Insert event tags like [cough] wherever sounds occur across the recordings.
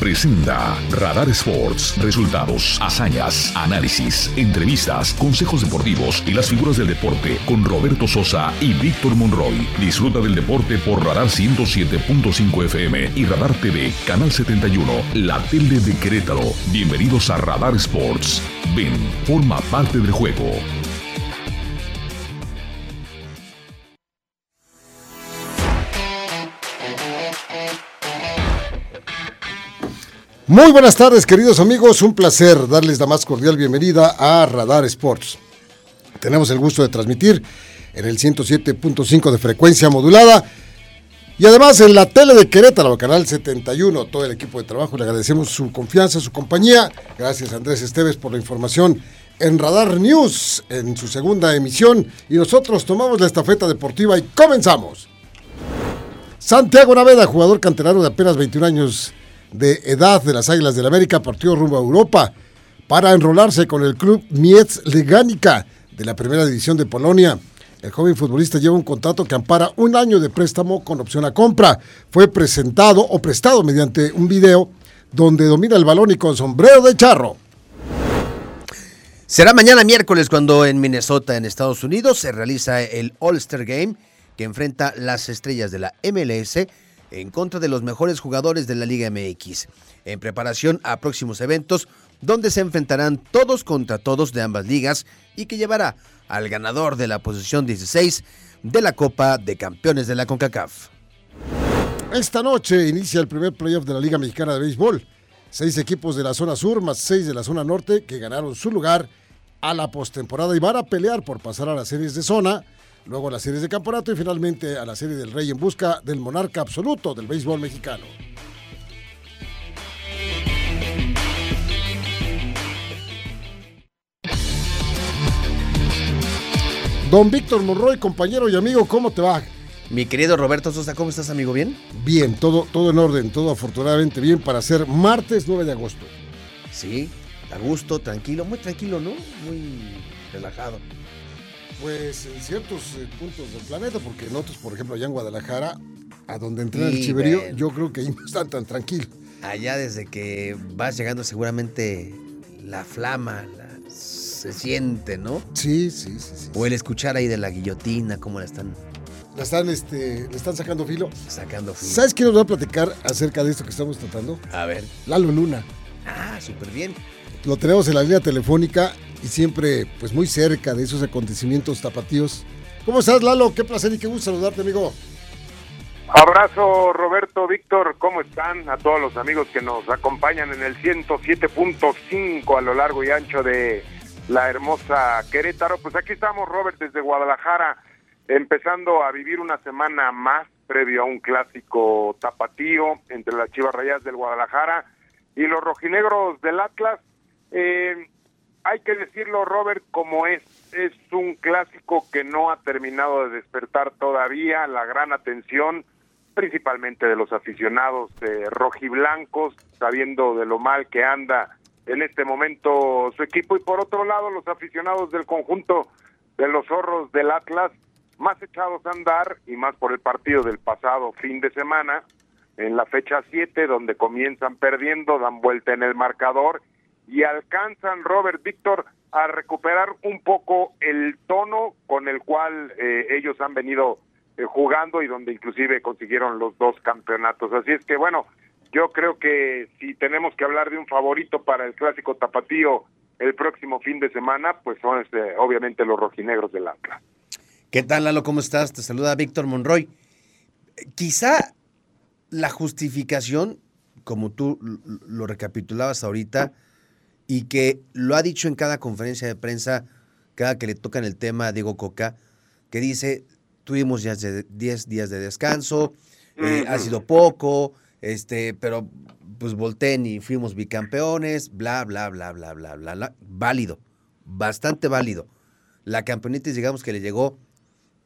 presenta Radar Sports. Resultados, hazañas, análisis, entrevistas, consejos deportivos y las figuras del deporte con Roberto Sosa y Víctor Monroy. Disfruta del deporte por Radar 107.5 FM y Radar TV, Canal 71, la tele de Querétaro. Bienvenidos a Radar Sports. Ven, forma parte del juego. Muy buenas tardes, queridos amigos. Un placer darles la más cordial bienvenida a Radar Sports. Tenemos el gusto de transmitir en el 107.5 de frecuencia modulada y además en la tele de Querétaro, canal 71. Todo el equipo de trabajo le agradecemos su confianza, su compañía. Gracias, Andrés Esteves, por la información en Radar News en su segunda emisión. Y nosotros tomamos la estafeta deportiva y comenzamos. Santiago Naveda, jugador canterano de apenas 21 años de edad de las Águilas del América partió rumbo a Europa para enrolarse con el club Mietz Legánica de la Primera División de Polonia. El joven futbolista lleva un contrato que ampara un año de préstamo con opción a compra. Fue presentado o prestado mediante un video donde domina el balón y con sombrero de charro. Será mañana miércoles cuando en Minnesota, en Estados Unidos, se realiza el All-Star Game que enfrenta las estrellas de la MLS en contra de los mejores jugadores de la Liga MX, en preparación a próximos eventos donde se enfrentarán todos contra todos de ambas ligas y que llevará al ganador de la posición 16 de la Copa de Campeones de la CONCACAF. Esta noche inicia el primer playoff de la Liga Mexicana de Béisbol. Seis equipos de la zona sur más seis de la zona norte que ganaron su lugar a la postemporada y van a pelear por pasar a las series de zona luego a las series de campeonato y finalmente a la serie del Rey en busca del monarca absoluto del béisbol mexicano. Don Víctor Monroy, compañero y amigo, ¿cómo te va? Mi querido Roberto Sosa, ¿cómo estás, amigo? ¿Bien? Bien, todo, todo en orden, todo afortunadamente bien para ser martes 9 de agosto. Sí, a gusto, tranquilo, muy tranquilo, ¿no? Muy relajado. Pues en ciertos eh, puntos del planeta, porque en otros, por ejemplo, allá en Guadalajara, a donde entré el chiverío, yo creo que ahí [laughs] no están tan tranquilos. Allá desde que vas llegando seguramente la flama se siente, ¿no? Sí, sí, sí, sí. O el escuchar ahí de la guillotina, cómo la están... La están, este, le están sacando filo. Sacando filo. ¿Sabes quién nos va a platicar acerca de esto que estamos tratando? A ver. Lalo Luna. Ah, súper bien. Lo tenemos en la línea telefónica y siempre pues muy cerca de esos acontecimientos tapatíos. ¿Cómo estás, Lalo? Qué placer y qué gusto saludarte, amigo. Abrazo, Roberto, Víctor, ¿cómo están? A todos los amigos que nos acompañan en el 107.5 a lo largo y ancho de la hermosa Querétaro. Pues aquí estamos, Robert, desde Guadalajara, empezando a vivir una semana más previo a un clásico tapatío entre las Chivas Rayas del Guadalajara y los rojinegros del Atlas. Eh, hay que decirlo, Robert, como es, es un clásico que no ha terminado de despertar todavía la gran atención, principalmente de los aficionados eh, rojiblancos, sabiendo de lo mal que anda en este momento su equipo, y por otro lado, los aficionados del conjunto de los zorros del Atlas, más echados a andar y más por el partido del pasado fin de semana, en la fecha 7, donde comienzan perdiendo, dan vuelta en el marcador y alcanzan, Robert Víctor, a recuperar un poco el tono con el cual eh, ellos han venido eh, jugando y donde inclusive consiguieron los dos campeonatos. Así es que bueno, yo creo que si tenemos que hablar de un favorito para el clásico tapatío el próximo fin de semana, pues son este, obviamente los rojinegros del Atlas. ¿Qué tal, Lalo? ¿Cómo estás? Te saluda Víctor Monroy. Quizá la justificación, como tú lo recapitulabas ahorita, y que lo ha dicho en cada conferencia de prensa, cada que le tocan el tema a Diego Coca, que dice, tuvimos ya 10 días de descanso, eh, ha sido poco, este, pero pues volteen y fuimos bicampeones, bla, bla, bla, bla, bla, bla, bla. Válido, bastante válido. La campeonitis, digamos que le llegó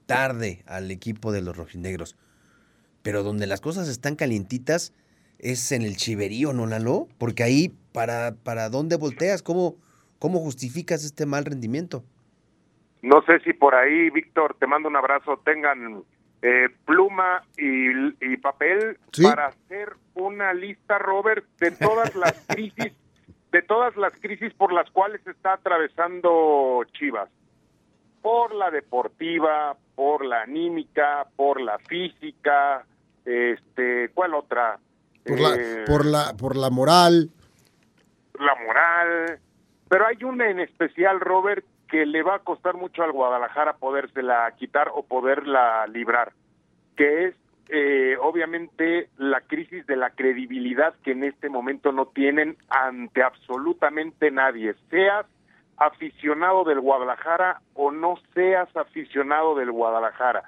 tarde al equipo de los rojinegros. Pero donde las cosas están calientitas es en el chiverío, ¿no, Lalo? Porque ahí para, para dónde volteas, ¿Cómo, cómo justificas este mal rendimiento. No sé si por ahí, Víctor, te mando un abrazo, tengan eh, pluma y, papel para hacer una lista, Robert, de todas [laughs] las crisis, de todas las crisis por las cuales está atravesando Chivas. Por la deportiva, por la anímica, por la física, este, ¿cuál otra? Por la, eh, por la, por la moral. La moral. Pero hay una en especial, Robert, que le va a costar mucho al Guadalajara podérsela quitar o poderla librar, que es eh, obviamente la crisis de la credibilidad que en este momento no tienen ante absolutamente nadie, seas aficionado del Guadalajara o no seas aficionado del Guadalajara.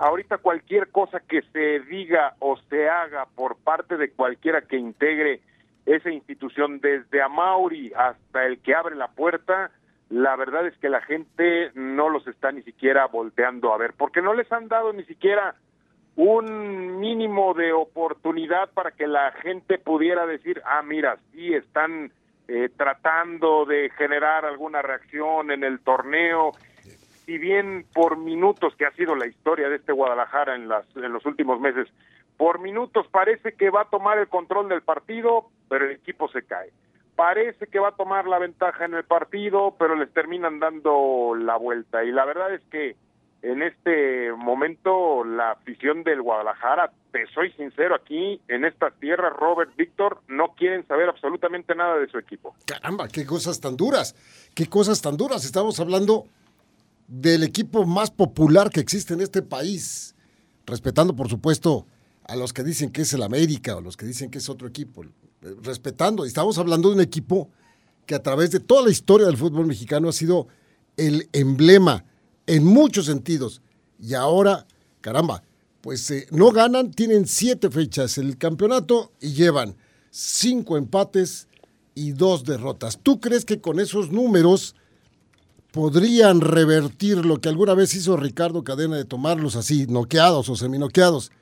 Ahorita cualquier cosa que se diga o se haga por parte de cualquiera que integre esa institución, desde Amauri hasta el que abre la puerta, la verdad es que la gente no los está ni siquiera volteando a ver, porque no les han dado ni siquiera un mínimo de oportunidad para que la gente pudiera decir, ah, mira, sí están eh, tratando de generar alguna reacción en el torneo, si bien por minutos, que ha sido la historia de este Guadalajara en, las, en los últimos meses, por minutos parece que va a tomar el control del partido, pero el equipo se cae parece que va a tomar la ventaja en el partido, pero les terminan dando la vuelta. Y la verdad es que en este momento la afición del Guadalajara, te soy sincero, aquí en estas tierras, Robert, Víctor, no quieren saber absolutamente nada de su equipo. Caramba, qué cosas tan duras, qué cosas tan duras. Estamos hablando del equipo más popular que existe en este país, respetando por supuesto a los que dicen que es el América o los que dicen que es otro equipo respetando. Estamos hablando de un equipo que a través de toda la historia del fútbol mexicano ha sido el emblema en muchos sentidos. Y ahora, caramba, pues eh, no ganan, tienen siete fechas el campeonato y llevan cinco empates y dos derrotas. ¿Tú crees que con esos números podrían revertir lo que alguna vez hizo Ricardo Cadena de tomarlos así, noqueados o seminoqueados?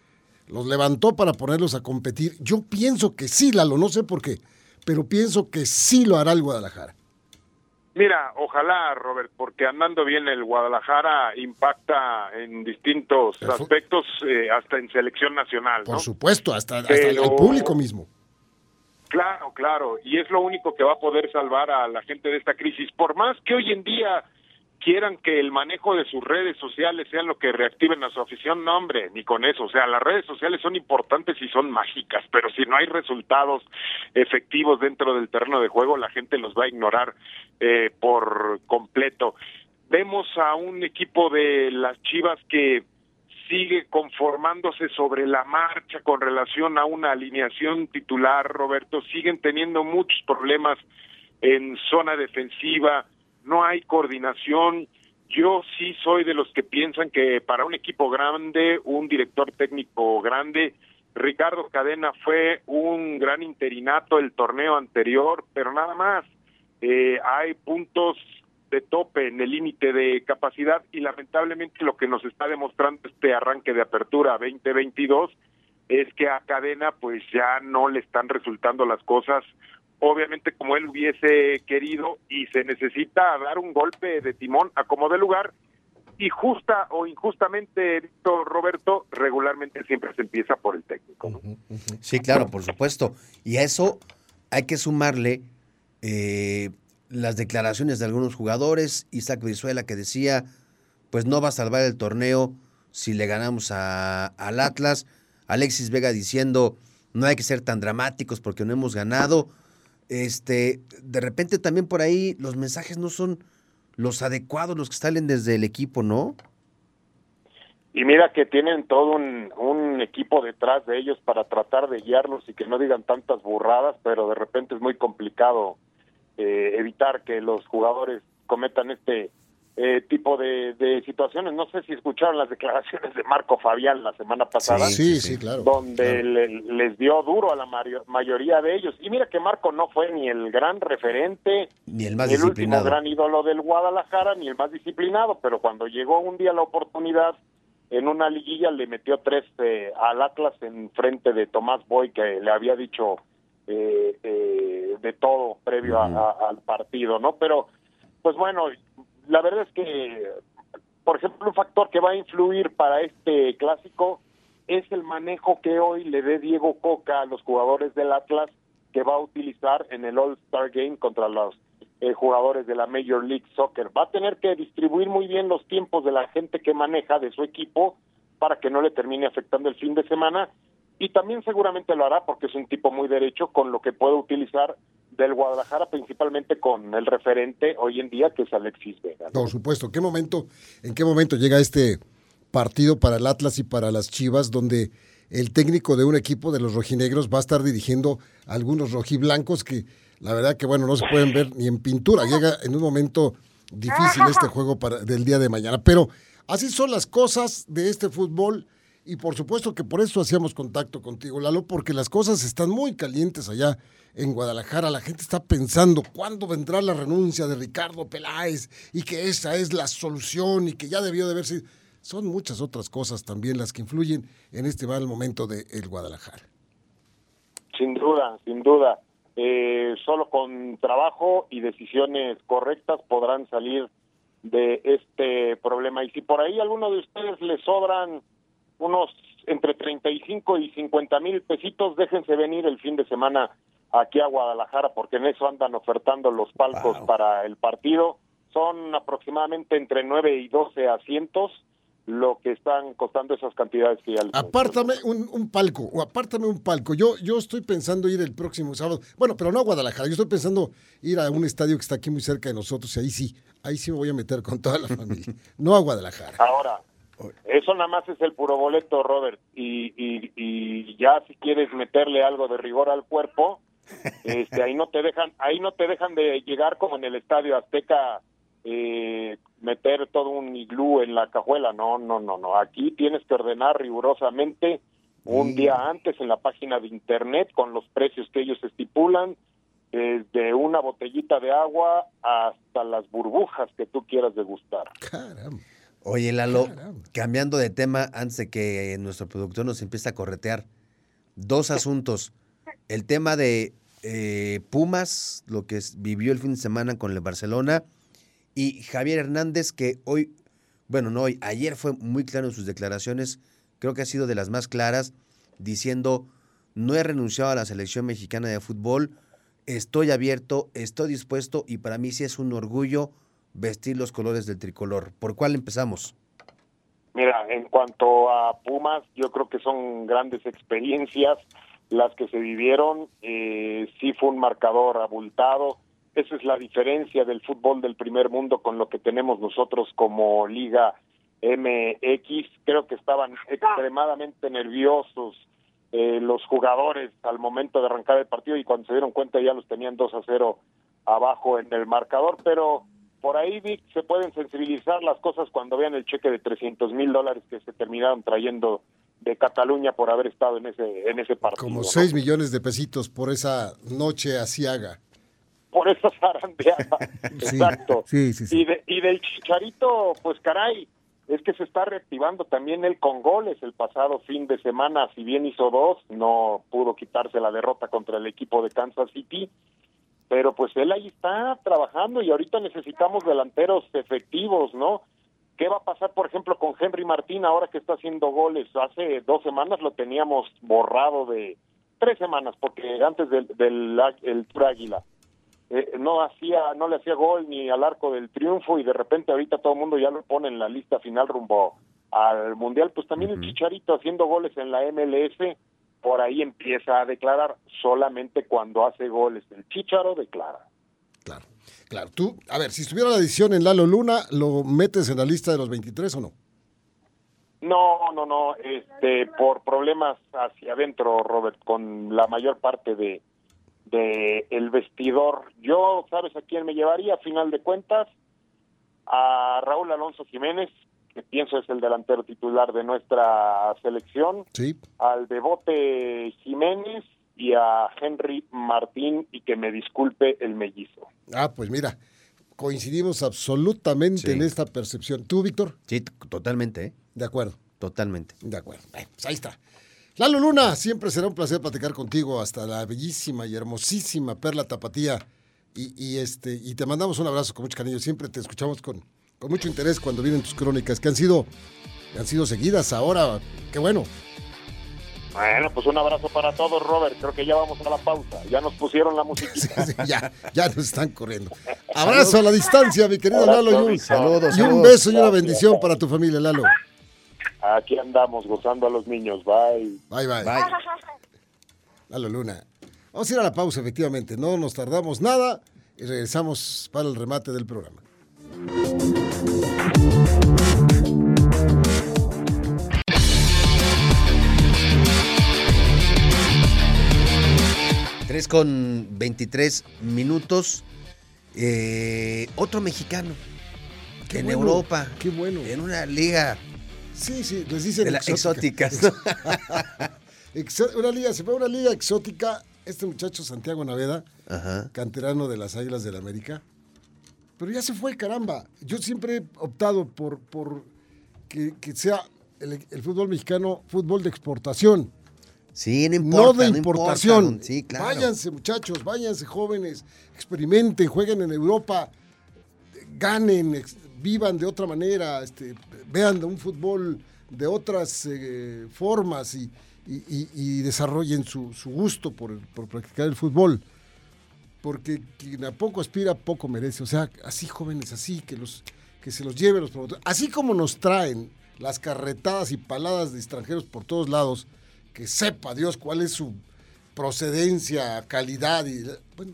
los levantó para ponerlos a competir. Yo pienso que sí, Lalo, no sé por qué, pero pienso que sí lo hará el Guadalajara. Mira, ojalá, Robert, porque andando bien el Guadalajara impacta en distintos aspectos, eh, hasta en selección nacional. Por supuesto, hasta, el público mismo. Claro, claro, y es lo único que va a poder salvar a la gente de esta crisis. Por más que hoy en día quieran que el manejo de sus redes sociales sean lo que reactiven a su afición, no hombre, ni con eso. O sea, las redes sociales son importantes y son mágicas, pero si no hay resultados efectivos dentro del terreno de juego, la gente los va a ignorar eh, por completo. Vemos a un equipo de las Chivas que sigue conformándose sobre la marcha con relación a una alineación titular, Roberto, siguen teniendo muchos problemas en zona defensiva, no hay coordinación. Yo sí soy de los que piensan que para un equipo grande, un director técnico grande, Ricardo Cadena fue un gran interinato el torneo anterior, pero nada más. Eh, hay puntos de tope en el límite de capacidad y lamentablemente lo que nos está demostrando este arranque de apertura 2022 es que a Cadena pues ya no le están resultando las cosas obviamente como él hubiese querido y se necesita dar un golpe de timón a como de lugar y justa o injustamente, Roberto, regularmente siempre se empieza por el técnico. Sí, claro, por supuesto. Y a eso hay que sumarle eh, las declaraciones de algunos jugadores, Isaac Brizuela que decía, pues no va a salvar el torneo si le ganamos a, al Atlas, Alexis Vega diciendo, no hay que ser tan dramáticos porque no hemos ganado este, de repente también por ahí los mensajes no son los adecuados, los que salen desde el equipo, ¿no? Y mira que tienen todo un, un equipo detrás de ellos para tratar de guiarlos y que no digan tantas burradas, pero de repente es muy complicado eh, evitar que los jugadores cometan este eh, tipo de, situaciones. No sé si escucharon las declaraciones de Marco Fabián la semana pasada. Sí, sí, claro. Donde les dio duro a la mayoría de ellos. Y mira que Marco no fue ni el gran referente, ni el más último gran ídolo del Guadalajara, ni el más disciplinado. Pero cuando llegó un día la oportunidad en una liguilla, le metió tres eh, al Atlas en frente de Tomás Boy, que le había dicho eh, eh, de todo previo al partido, ¿no? Pero, pues bueno, la verdad es que por ejemplo, un factor que va a influir para este clásico es el manejo que hoy le dé Diego Coca a los jugadores del Atlas que va a utilizar en el All-Star Game contra los eh, jugadores de la Major League Soccer. Va a tener que distribuir muy bien los tiempos de la gente que maneja de su equipo para que no le termine afectando el fin de semana y también seguramente lo hará porque es un tipo muy derecho con lo que puede utilizar del Guadalajara, principalmente con el referente hoy en día que es Alexis Vega. Por supuesto, ¿qué momento, ¿en qué momento llega este partido para el Atlas y para las Chivas donde el técnico de un equipo de los rojinegros va a estar dirigiendo a algunos rojiblancos que la verdad que bueno, no se pueden ver ni en pintura, llega en un momento difícil este juego para, del día de mañana, pero así son las cosas de este fútbol y por supuesto que por eso hacíamos contacto contigo, Lalo, porque las cosas están muy calientes allá en Guadalajara. La gente está pensando cuándo vendrá la renuncia de Ricardo Peláez y que esa es la solución y que ya debió de haberse. Son muchas otras cosas también las que influyen en este mal momento de el Guadalajara. Sin duda, sin duda. Eh, solo con trabajo y decisiones correctas podrán salir de este problema. Y si por ahí alguno de ustedes le sobran unos entre 35 y 50 mil pesitos, déjense venir el fin de semana aquí a Guadalajara porque en eso andan ofertando los palcos para el partido. Son aproximadamente entre 9 y 12 asientos lo que están costando esas cantidades que ya les Apártame un, un, palco, o apártame un palco. Yo, yo estoy pensando ir el próximo sábado, bueno, pero no a Guadalajara, yo estoy pensando ir a un estadio que está aquí muy cerca de nosotros, y ahí sí, ahí sí me voy a meter con toda la [laughs] familia, no a Guadalajara. Ahora, eso nada más es el puro boleto, Robert. Y, y, ya si quieres meterle algo de rigor al cuerpo, [laughs] este, ahí no te dejan, ahí no te dejan de llegar como en el Estadio Azteca, eh, meter todo un iglú en la cajuela. No, no, no, no. Aquí tienes que ordenar rigurosamente un día antes en la página de internet con los precios que ellos estipulan, desde una botellita de agua hasta las burbujas que tú quieras degustar. Caramba. Oye, Lalo, cambiando de tema, antes de que nuestro productor nos empiece a corretear, dos asuntos. El tema de eh, Pumas, lo que vivió el fin de semana con el Barcelona, y Javier Hernández, que hoy, bueno, no hoy, ayer fue muy claro en sus declaraciones, creo que ha sido de las más claras, diciendo, no he renunciado a la selección mexicana de fútbol, estoy abierto, estoy dispuesto y para mí sí es un orgullo vestir los colores del tricolor. ¿Por cuál empezamos? Mira, en cuanto a Pumas, yo creo que son grandes experiencias las que se vivieron. Eh, sí fue un marcador abultado. Esa es la diferencia del fútbol del primer mundo con lo que tenemos nosotros como Liga MX. Creo que estaban extremadamente nerviosos eh, los jugadores al momento de arrancar el partido y cuando se dieron cuenta ya los tenían 2 a 0 abajo en el marcador, pero por ahí Vic, se pueden sensibilizar las cosas cuando vean el cheque de 300 mil dólares que se terminaron trayendo de Cataluña por haber estado en ese en ese partido. Como 6 millones de pesitos por esa noche asiaga. Por esa zarandeada, [laughs] exacto. Sí, sí, sí. Y, de, y del Chicharito, pues caray, es que se está reactivando también él con goles el pasado fin de semana, si bien hizo dos, no pudo quitarse la derrota contra el equipo de Kansas City pero pues él ahí está trabajando y ahorita necesitamos delanteros efectivos, ¿no? ¿Qué va a pasar, por ejemplo, con Henry Martín ahora que está haciendo goles? Hace dos semanas lo teníamos borrado de tres semanas, porque antes del, del el Tour Águila eh, no hacía, no le hacía gol ni al arco del triunfo y de repente ahorita todo el mundo ya lo pone en la lista final rumbo al mundial. Pues también el Chicharito haciendo goles en la MLS por ahí empieza a declarar solamente cuando hace goles. El Chicharo declara. Claro, claro. Tú, a ver, si estuviera la edición en Lalo Luna, ¿lo metes en la lista de los 23 o no? No, no, no, este, por problemas hacia adentro, Robert, con la mayor parte de, de el vestidor. Yo, ¿sabes a quién me llevaría a final de cuentas? A Raúl Alonso Jiménez, que pienso es el delantero titular de nuestra selección, sí. al Devote Jiménez y a Henry Martín y que me disculpe el mellizo. Ah, pues mira, coincidimos absolutamente en esta percepción. ¿Tú, Víctor? Sí, totalmente. ¿eh? De acuerdo. Totalmente. De acuerdo. pues ahí está. Lalo Luna, siempre será un placer platicar contigo hasta la bellísima y hermosísima Perla Tapatía. Y, y, este, y te mandamos un abrazo con mucho cariño. Siempre te escuchamos con, con mucho interés cuando vienen tus crónicas, que han sido, han sido seguidas ahora. Qué bueno. Bueno, pues un abrazo para todos, Robert. Creo que ya vamos a la pausa. Ya nos pusieron la [laughs] música. ya, ya nos están corriendo. Abrazo a la distancia, mi querido Lalo. Y un, saludos, y un beso y una bendición para tu familia, Lalo. Aquí andamos gozando a los niños. Bye. Bye, bye. bye. [laughs] Lalo Luna. Vamos a ir a la pausa, efectivamente. No nos tardamos nada y regresamos para el remate del programa. Tres con 23 minutos. Eh, otro mexicano. Qué en bueno, Europa. Qué bueno. En una liga. Sí, sí, les dicen de la exóticas. [laughs] una liga, se fue a una liga exótica. Este muchacho Santiago Naveda, Ajá. canterano de las Águilas del la América. Pero ya se fue, caramba. Yo siempre he optado por, por que, que sea el, el, fútbol mexicano fútbol de exportación. Sí, no importa. No de importación. No importa. Sí, claro. Váyanse, muchachos, váyanse, jóvenes, experimenten, jueguen en Europa, ganen, vivan de otra manera, este, vean un fútbol de otras eh, formas y, y, y, y, desarrollen su, su gusto por, por, practicar el fútbol. Porque quien a poco aspira, poco merece. O sea, así jóvenes, así, que, los, que se los lleven los promotores. Así como nos traen las carretadas y paladas de extranjeros por todos lados, que sepa Dios cuál es su procedencia, calidad y bueno,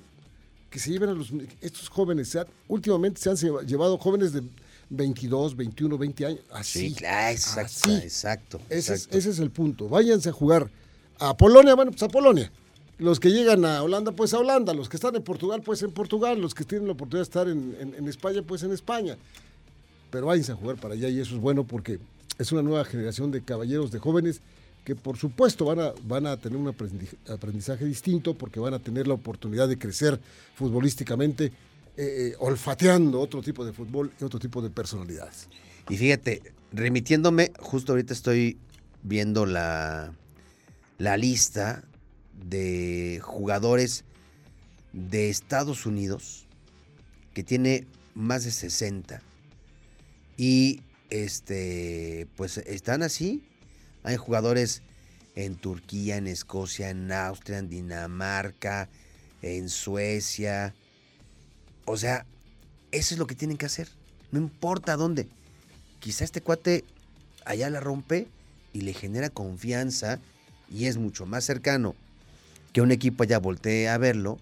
que se lleven a los estos jóvenes, se últimamente se han llevado jóvenes de 22, 21, 20 años, así. Sí, claro, exacto, así. exacto, ese, exacto. Es, ese es el punto. Váyanse a jugar a Polonia, bueno, pues a Polonia. Los que llegan a Holanda, pues a Holanda. Los que están en Portugal, pues en Portugal. Los que tienen la oportunidad de estar en, en, en España, pues en España. Pero váyanse a jugar para allá y eso es bueno porque es una nueva generación de caballeros, de jóvenes que por supuesto van a, van a tener un aprendizaje, distinto porque van a tener la oportunidad de crecer futbolísticamente, eh, eh, olfateando otro tipo de fútbol y otro tipo de personalidades. Y fíjate, remitiéndome, justo ahorita estoy viendo la, la lista de jugadores de Estados Unidos que tiene más de 60 y este pues están así hay jugadores en Turquía, en Escocia, en Austria, en Dinamarca, en Suecia. O sea, eso es lo que tienen que hacer. No importa dónde. Quizá este cuate allá la rompe y le genera confianza y es mucho más cercano que un equipo allá voltee a verlo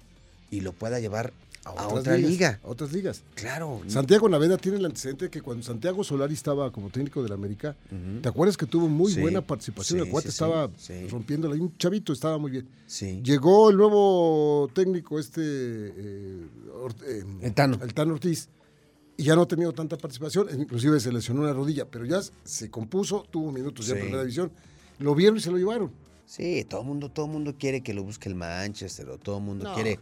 y lo pueda llevar a, a otra ligas, liga. A otras ligas. Claro. Santiago Naveda tiene el antecedente que cuando Santiago Solari estaba como técnico de la América, uh -huh. ¿te acuerdas que tuvo muy sí, buena participación? sí, el cuate sí, estaba rompiéndola. Y un chavito estaba muy bien. Sí. Llegó el nuevo técnico, este. Eh, eh, el Tano. El Tano Ortiz. Y ya no ha tenido tanta participación, inclusive se lesionó una rodilla, pero ya se compuso, tuvo minutos ya en primera división. Lo vieron y se lo llevaron. Sí, todo el mundo, todo mundo quiere que lo busque el Manchester, o todo el mundo no. quiere.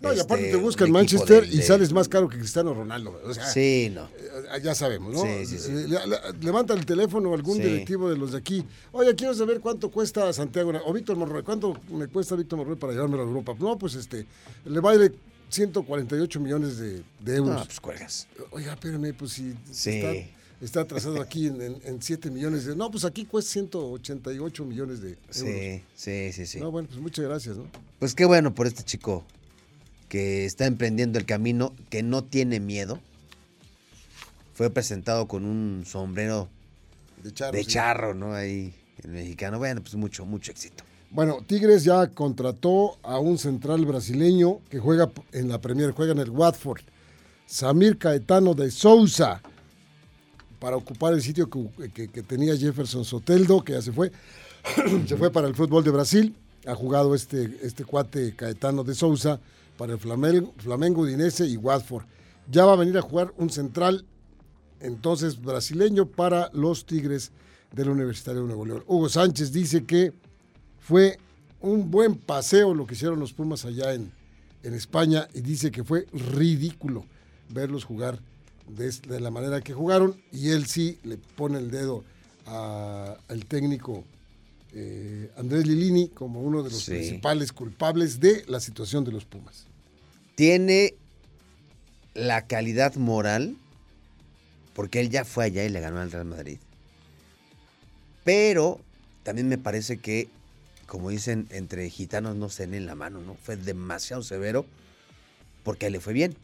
No, y aparte te buscan Manchester de, de... y sales más caro que Cristiano Ronaldo. O sea, sí, no. Eh, ya sabemos, ¿no? Sí, sí, sí. Le, le, levanta el teléfono algún directivo de los de aquí. Oye, quiero saber cuánto cuesta Santiago o Víctor Monroy. ¿Cuánto me cuesta Víctor Monroy para llevármelo a Europa? No, pues este, le vale 148 millones de, de euros. No, pues cuelgas. Oiga, espérame, pues si está, está, atrasado aquí en, en, en, 7 millones de... No, pues aquí cuesta 188 millones de euros. Sí, sí, sí, sí. No, bueno, pues muchas gracias, ¿no? Pues qué bueno por este chico que está emprendiendo el camino, que no tiene miedo. Fue presentado con un sombrero de charro, de sí. charro ¿no? Ahí, el mexicano. Bueno, pues mucho, mucho éxito. Bueno, Tigres ya contrató a un central brasileño que juega en la Premier, juega en el Watford. Samir Caetano de Souza, para ocupar el sitio que, que, que tenía Jefferson Soteldo, que ya se fue. [clears throat] se fue para el fútbol de Brasil. Ha jugado este, este cuate Caetano de Souza para el Flamengo, Flamengo y Watford. Ya va a venir a jugar un central, entonces brasileño, para los Tigres del Universitario de Nuevo León. Hugo Sánchez dice que fue un buen paseo lo que hicieron los Pumas allá en, en España y dice que fue ridículo verlos jugar de, de, la manera que jugaron y él sí le pone el dedo al técnico eh, Andrés Lilini como uno de los sí. principales culpables de la situación de los Pumas. Tiene la calidad moral porque él ya fue allá y le ganó al Real Madrid. Pero también me parece que, como dicen, entre gitanos no se en la mano, ¿no? Fue demasiado severo porque le fue bien.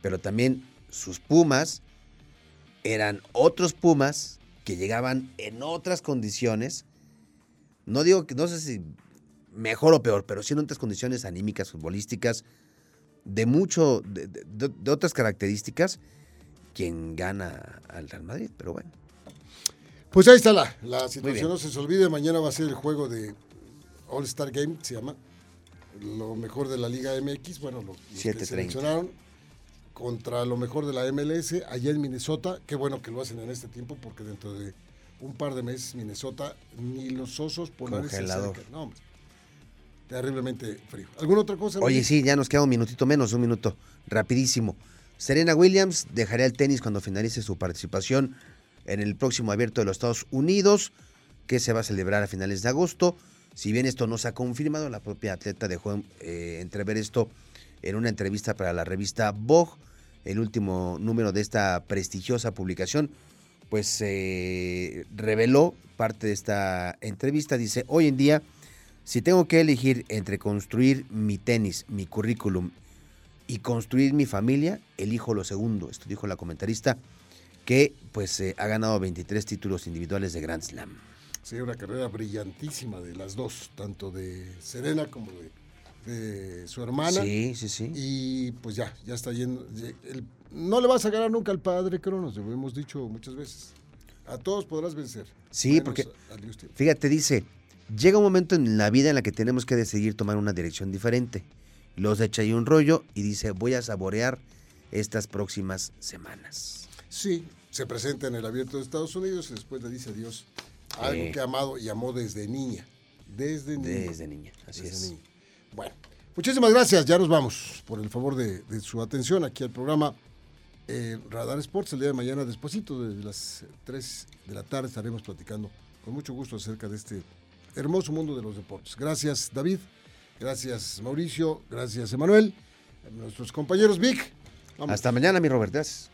Pero también sus Pumas eran otros Pumas que llegaban en otras condiciones. No digo que, no sé si mejor o peor, pero sí en otras condiciones anímicas, futbolísticas, de mucho, de, de- de otras características, quien gana al Real Madrid, pero bueno. Pues ahí está la, la situación, no se les olvide, mañana va a ser el juego de All Star Game, se llama, lo mejor de la Liga MX, bueno, los, los que 7:30. seleccionaron contra lo mejor de la MLS, allá en Minnesota, qué bueno que lo hacen en este tiempo, porque dentro de un par de meses Minnesota, ni los osos polares se Congelador. acercan. No, terriblemente frío. ¿Alguna otra cosa? Oye, sí, ya nos queda un minutito menos, un minuto, rapidísimo. Serena Williams dejará el tenis cuando finalice su participación en el próximo abierto de los Estados Unidos, que se va a celebrar a finales de agosto. Si bien esto no se ha confirmado, la propia atleta dejó eh, entrever esto en una entrevista para la revista Vogue, el último número de esta prestigiosa publicación, pues eh, reveló parte de esta entrevista. Dice, hoy en día, si tengo que elegir entre construir mi tenis, mi currículum y construir mi familia, elijo lo segundo. Esto dijo la comentarista que pues eh, ha ganado 23 títulos individuales de Grand Slam. Sí, una carrera brillantísima de las dos, tanto de Serena como de, de su hermana. Sí, sí, sí. Y pues ya, ya está yendo. el- no le vas a ganar nunca al padre Cronos, lo hemos dicho muchas veces. A todos podrás vencer. Sí, porque-. Fíjate, dice, llega un momento en la vida en la que tenemos que decidir tomar una dirección diferente. Los echa ahí un rollo y dice, voy a saborear estas próximas semanas. Sí, se presenta en el abierto de Estados Unidos y después le dice adiós a algo que ha amado y amó desde niña. Desde niña. Desde niña, así Desde es. niña. Bueno, muchísimas gracias. Ya nos vamos por el favor de, de su atención aquí al programa eh, Radar Sports. El día de mañana, despuesito, desde las 3 de la tarde, estaremos platicando con mucho gusto acerca de este hermoso mundo de los deportes. Gracias, David. Gracias, Mauricio. Gracias, Emanuel. Nuestros compañeros Vic. Hasta mañana, mi Robert. Gracias.